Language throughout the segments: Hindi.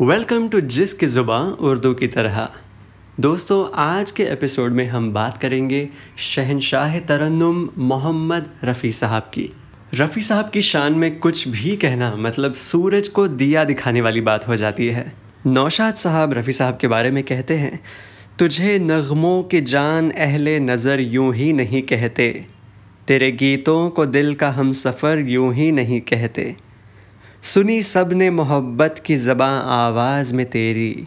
वेलकम टू जिस की ज़ुबान उर्दू की तरह दोस्तों, आज के एपिसोड में हम बात करेंगे शहनशाह तरन्नुम मोहम्मद रफ़ी साहब की। रफ़ी साहब की शान में कुछ भी कहना मतलब सूरज को दिया दिखाने वाली बात हो जाती है। नौशाद साहब रफ़ी साहब के बारे में कहते हैं, तुझे नगमों की जान अहले नज़र यूँ ही नहीं कहते। तेरे गीतों को दिल का हम सफ़र यूँ ही नहीं कहते। सुनी सबने मोहब्बत की ज़बाँ आवाज़ में तेरी।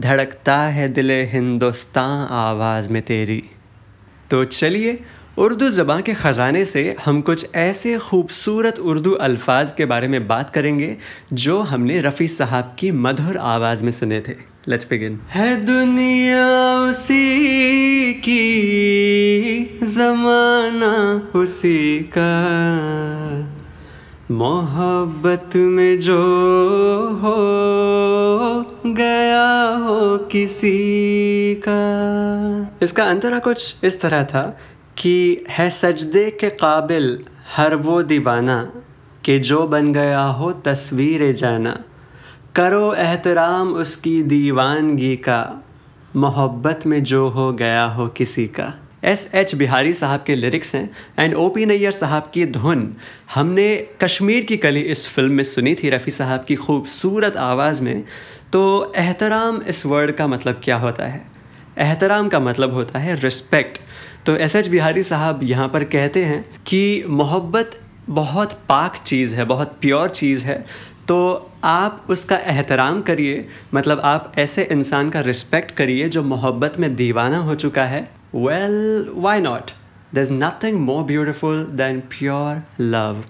धड़कता है दिल हिंदुस्तान आवाज़ में तेरी। तो चलिए, उर्दू ज़बान के ख़जाने से हम कुछ ऐसे खूबसूरत उर्दू अल्फाज के बारे में बात करेंगे, जो हमने रफ़ी साहब की मधुर आवाज़ में सुने थे। लेट्स बिगिन है दुनिया उसी की, ज़माना उसी का। मोहब्बत में जो हो, गया हो किसी का। इसका अंतरा कुछ इस तरह था कि है सजदे के काबिल हर वो दीवाना कि जो बन गया हो तस्वीर जाना। करो एहतराम उसकी दीवानगी का, मोहब्बत में जो हो गया हो किसी का। एस एच बिहारी साहब के लिरिक्स हैं एंड ओ पी नैयर साहब की धुन। हमने कश्मीर की कली इस फ़िल्म में सुनी थी रफ़ी साहब की खूबसूरत आवाज़ में। तो एहतराम इस वर्ड का मतलब क्या होता है? एहतराम का मतलब होता है रिस्पेक्ट तो एस एच बिहारी साहब यहाँ पर कहते हैं कि मोहब्बत बहुत पाक चीज़ है, बहुत प्योर चीज़ है। तो आप उसका एहतराम करिए मतलब आप ऐसे इंसान का रिस्पेक्ट करिए जो मोहब्बत में दीवाना हो चुका है। Why not there is nothing more beautiful than pure love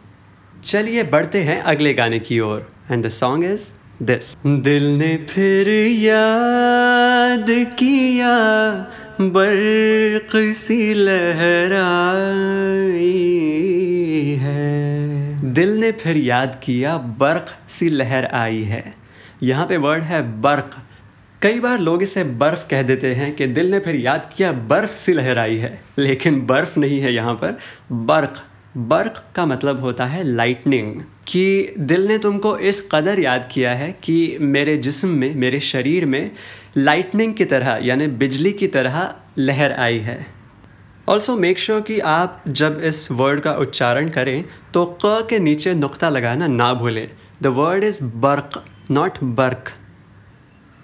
चलिए, बढ़ते हैं अगले गाने की ओर and the song is this दिल ने फिर याद किया, बर्क सी लहराई है। दिल ने फिर याद किया, बर्क सी लहर आई है। यहाँ पे वर्ड है बर्क। कई बार लोग इसे बर्फ़ कह देते हैं कि दिल ने फिर याद किया, बर्फ़ सी लहर आई है। लेकिन बर्फ़ नहीं है यहाँ पर, बर्क़। बर्क़ का मतलब होता है लाइटनिंग कि दिल ने तुमको इस कदर याद किया है कि मेरे जिस्म में, मेरे शरीर में लाइटनिंग की तरह, यानी बिजली की तरह लहर आई है। ऑल्सो मेक श्योर कि आप जब इस वर्ड का उच्चारण करें तो क के नीचे नुक्ता लगाना ना भूलें। द वर्ड इज़ बर्क नॉट बर्क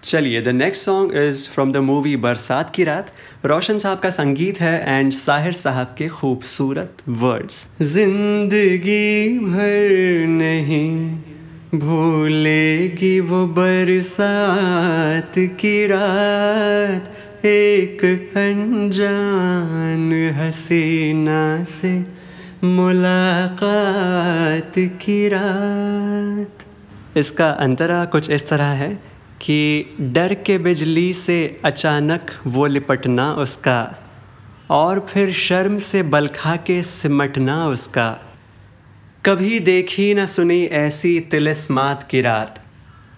चलिए the next song is from the movie Barsaat Ki Raat. रोशन साहब का संगीत है एंड साहिर साहब के खूबसूरत वर्ड्स ज़िंदगी भर नहीं भूलेगी वो बरसात की रात। एक अनजान हसीना से मुलाकात की रात। इसका अंतरा कुछ इस तरह है। कि डर के बिजली से अचानक वो लिपटना उसका, और फिर शर्म से बलखा के सिमटना उसका। कभी देखी न सुनी ऐसी तिलिस्मात की रात।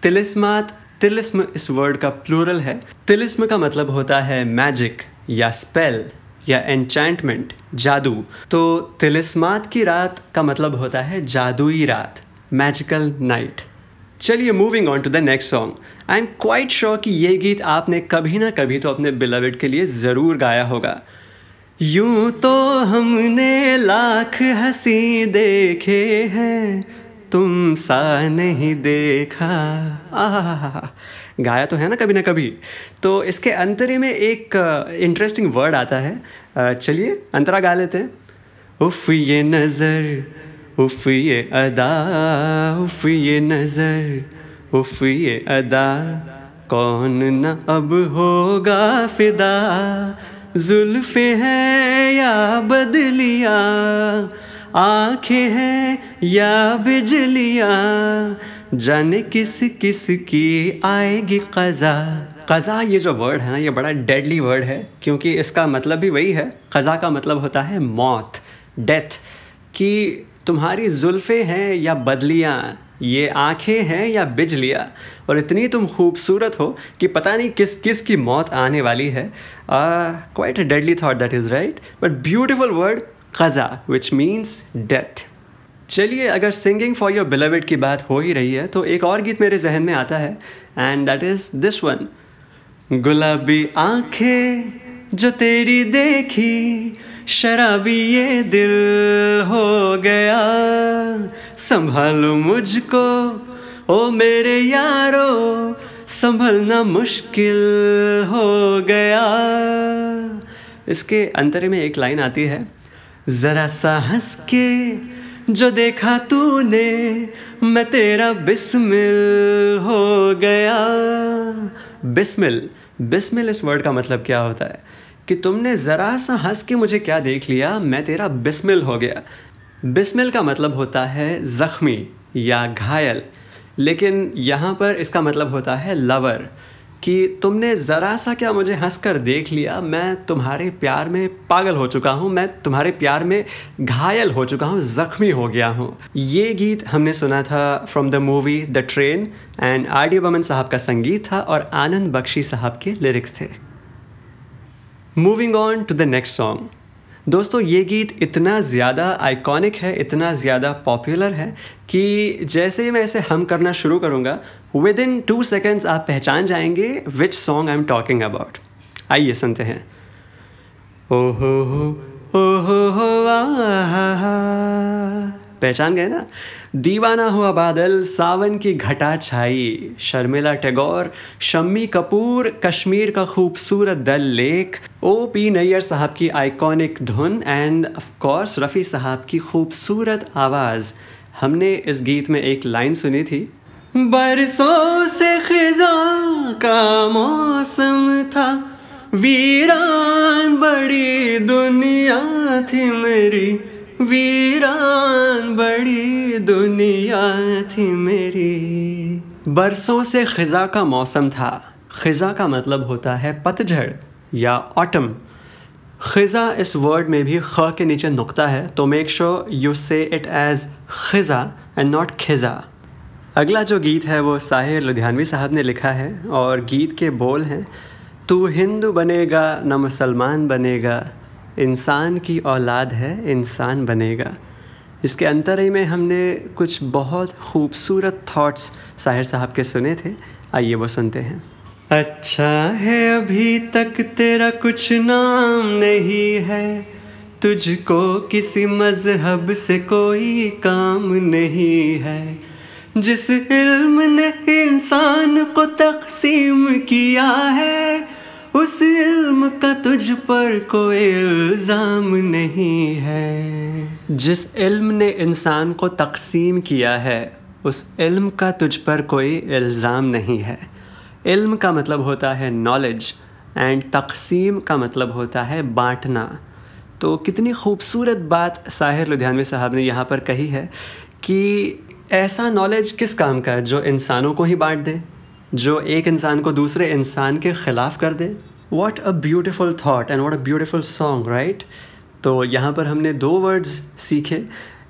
तिलिस्मात, तिलिस्म इस वर्ड का प्लूरल है। तिलिस्म का मतलब होता है मैजिक या स्पेल या एन्चेंटमेंट जादू। तो तिलिस्मात की रात का मतलब होता है जादुई रात मैजिकल नाइट चलिए moving on to the next song I am quite sure कि ये गीत आपने कभी ना कभी तो अपने बिलविड के लिए ज़रूर गाया होगा। यूँ तो हमने लाख हँसी देखे हैं तुम सा नहीं देखा। आ गाया तो है ना कभी ना कभी। तो इसके अंतरे में एक इंटरेस्टिंग uh, वर्ड आता है। Uh, चलिए अंतरा गा लेते हैं। उफ ये नज़र उफ ये अदा उफ ये नज़र उफ ये अदा। कौन न अब होगा फिदा, जुल्फ़े हैं या बदलिया, आँखें हैं या बिजलियाँ। जाने किस किस की आएगी कज़ा। कज़ा ये जो वर्ड है ना, ये बड़ा डेडली वर्ड है, क्योंकि इसका मतलब भी वही है। कज़ा का मतलब होता है मौत डेथ कि तुम्हारी जुल्फ़े हैं या बदलियाँ, ये आँखें हैं या बिजलियाँ? और इतनी तुम खूबसूरत हो कि पता नहीं किस किस की मौत आने वाली है। Quite a deadly thought that is right but beautiful word कज़ा which means death चलिए, अगर सिंगिंग फॉर योर बिलविड की बात हो ही रही है तो एक और गीत मेरे जहन में आता है and that is this one गुलाबी आँखें जो तेरी देखी शराबी ये दिल हो गया। संभालो मुझको, ओ मेरे यारो, संभलना मुश्किल हो गया। इसके अंतरे में एक लाइन आती है, ज़रा सा हंस के जो देखा तूने, मैं तेरा बिस्मिल हो गया। बिस्मिल बिस्मिल इस वर्ड का मतलब क्या होता है? कि तुमने ज़रा सा हंस के मुझे क्या देख लिया? मैं तेरा बिस्मिल हो गया। बिस्मिल का मतलब होता है ज़ख्मी या घायल। लेकिन यहाँ पर इसका मतलब होता है लवर, कि तुमने ज़रा सा क्या मुझे हंस कर देख लिया? मैं तुम्हारे प्यार में पागल हो चुका हूँ। मैं तुम्हारे प्यार में घायल हो चुका हूँ, ज़ख्मी हो गया हूँ। ये गीत हमने सुना था from the movie The Train and R D Burman साहब का संगीत था और आनंद बख्शी साहब के लिरिक्स थे। Moving on to the next song दोस्तों, ये गीत इतना ज़्यादा आइकॉनिक है, इतना ज़्यादा पॉपुलर है कि जैसे ही मैं इसे हम करना शुरू करूँगा विद इन टू सेकेंड्स आप पहचान जाएँगे which song I am talking about आइए सुनते हैं। ओ हो हो ओ हो हो। पहचान गए ना? दीवाना हुआ बादल, सावन की घटा छाई, शर्मिला टैगोर, शम्मी कपूर, कश्मीर का खूबसूरत दल लेक ओ पी नैयर साहब की आइकॉनिक धुन एंड ऑफ़ कोर्स रफ़ी साहब की खूबसूरत आवाज़। हमने इस गीत में एक लाइन सुनी थी। बरसों से खिजा का मौसम था, वीरान बड़ी दुनिया थी मेरी। वीरान बड़ी दुनिया थी मेरी। बरसों से ख़ज़ा का मौसम था। ख़ज़ा का मतलब होता है पतझड़ या ऑटम ख़ज़ा इस वर्ड में भी ख के नीचे नुकता है तो make sure you say it as ख़ज़ा and not खिज़ा। अगला जो गीत है वो साहिर लुधियानवी साहब ने लिखा है और गीत के बोल हैं, तू हिंदू बनेगा न मुसलमान बनेगा इंसान की औलाद है, इंसान बनेगा। इसके अंतर ही में हमने कुछ बहुत खूबसूरत थॉट्स साहिर साहब के सुने थे। आइए वो सुनते हैं। अच्छा है अभी तक तेरा कुछ नाम नहीं है। तुझको किसी मज़हब से कोई काम नहीं है। जिस इल्म ने इंसान को तकसीम किया है उस इल्म का तुझ पर कोई इल्ज़ाम नहीं है। जिस इल्म ने इंसान को तकसीम किया है, उस इल्म का तुझ पर कोई इल्ज़ाम नहीं है। इल्म का मतलब होता है नॉलेज एंड तकसीम का मतलब होता है बांटना। तो कितनी खूबसूरत बात साहिर लुधियानवी साहब ने यहाँ पर कही है कि ऐसा नॉलेज किस काम का है जो इंसानों को ही बांट दे? जो एक इंसान को दूसरे इंसान के ख़िलाफ़ कर दे। What a beautiful thought and what a beautiful song right तो यहाँ पर हमने दो वर्ड्स सीखे,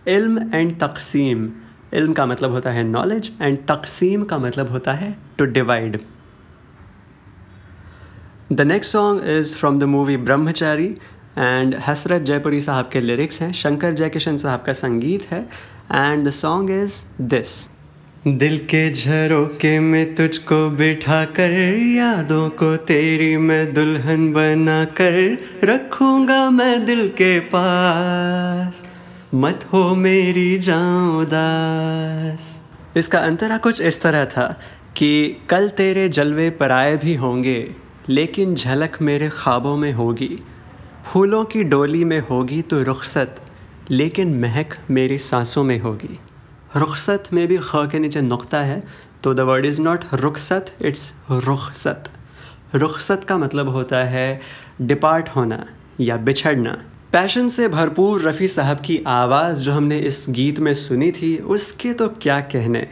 इल्म एंड तकसीम। इल्म का मतलब होता है नॉलेज एंड तकसीम का मतलब होता है to divide the next song is from the movie Brahmachari and Hasrat Jaipuri साहब के लिरिक्स हैं। शंकर जयकिशन साहब का संगीत है। And the song is this दिल के झरोके में तुझको बिठा कर यादों को तेरी मैं दुल्हन बना कर रखूँगा मैं दिल के पास। मत हो मेरी जाऊँ दास। इसका अंतरा कुछ इस तरह था कि कल तेरे जलवे पराए भी होंगे, लेकिन झलक मेरे ख्वाबों में होगी। फूलों की डोली में होगी तो रुखसत, लेकिन महक मेरी सांसों में होगी। रुखसत में भी ख के नीचे नुकता है तो द वर्ड इज़ नॉट रुखसत इट्स रुखसत. रुखसत का मतलब होता है डिपार्ट होना या बिछड़ना. पैशन से भरपूर रफ़ी साहब की आवाज़ जो हमने इस गीत में सुनी थी, उसके तो क्या कहने?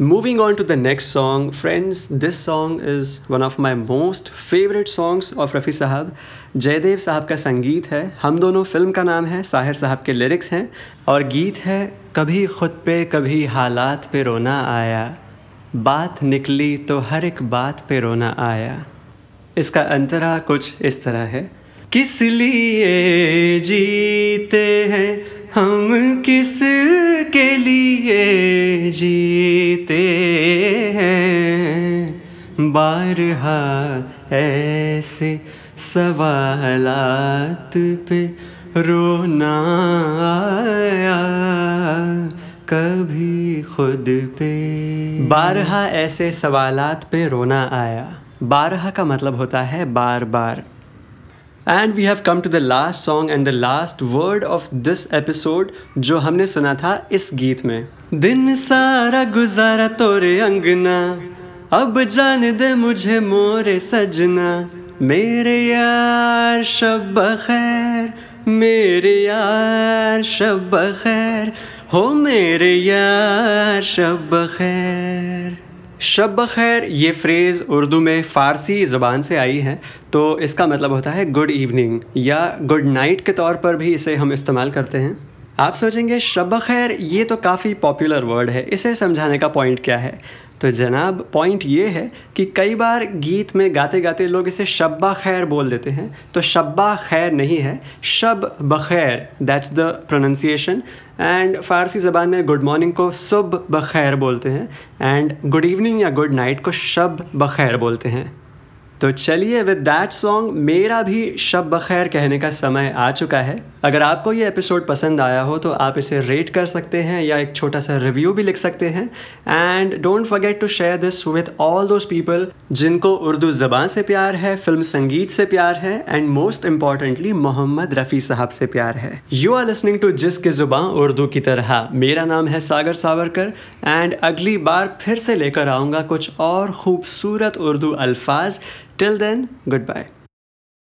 Moving on to the next song, friends, this song is one of my most favorite songs of Rafi साहब जयदेव साहब का संगीत है हम दोनों फ़िल्म का नाम है साहिर साहब के लिरिक्स हैं और गीत है कभी ख़ुद पे कभी हालात पे रोना आया। बात निकली तो हर एक बात पे रोना आया। इसका अंतरा कुछ इस तरह है। किस लिए जीते हैं हम किस के लिए जीते हैं? बारहा ऐसे सवालात पे रोना आया, कभी खुद पे। बारहा ऐसे सवालात पे रोना आया। बारहा का मतलब होता है बार बार। And we have come to the last song and the last word of this episode जो हमने सुना था इस गीत में। दिन सारा गुजारा तोरे अंगना, अब जान दे मुझे मोरे सजना। मेरे यार, शब खैर, मेरे यार, शब खैर, हो मेरे यार, शब खैर। शब खैर ये फ्रेज़ उर्दू में फ़ारसी ज़बान से आई है तो इसका मतलब होता है गुड इवनिंग या गुड नाइट के तौर पर भी इसे हम इस्तेमाल करते हैं। आप सोचेंगे, शब खैर, ये तो काफ़ी पॉपुलर वर्ड है। इसे समझाने का पॉइंट क्या है? तो जनाब पॉइंट ये है कि कई बार गीत में गाते गाते लोग इसे शब्बा खैर बोल देते हैं। तो शब्बा खैर नहीं है, शब बखैर that's the pronunciation and Farsi ज़बान में गुड मॉर्निंग को सुब बखैर बोलते हैं। एंड गुड इवनिंग या गुड नाइट को शब बखैर बोलते हैं। तो चलिए विद दैट सॉन्ग मेरा भी शब बखैर कहने का समय आ चुका है। अगर आपको ये एपिसोड पसंद आया हो तो आप इसे रेट कर सकते हैं या एक छोटा सा रिव्यू भी लिख सकते हैं। And don't forget to share this with all those people जिनको उर्दू ज़बान से प्यार है, फ़िल्म संगीत से प्यार है and most importantly Mohammed Rafi साहब से प्यार है। यू आर लिसनिंग टू जिसकी ज़ुबान उर्दू की तरह। मेरा नाम है सागर सावरकर एंड अगली बार फिर से लेकर आऊँगा कुछ और खूबसूरत उर्दू अल्फाज। Till then good bye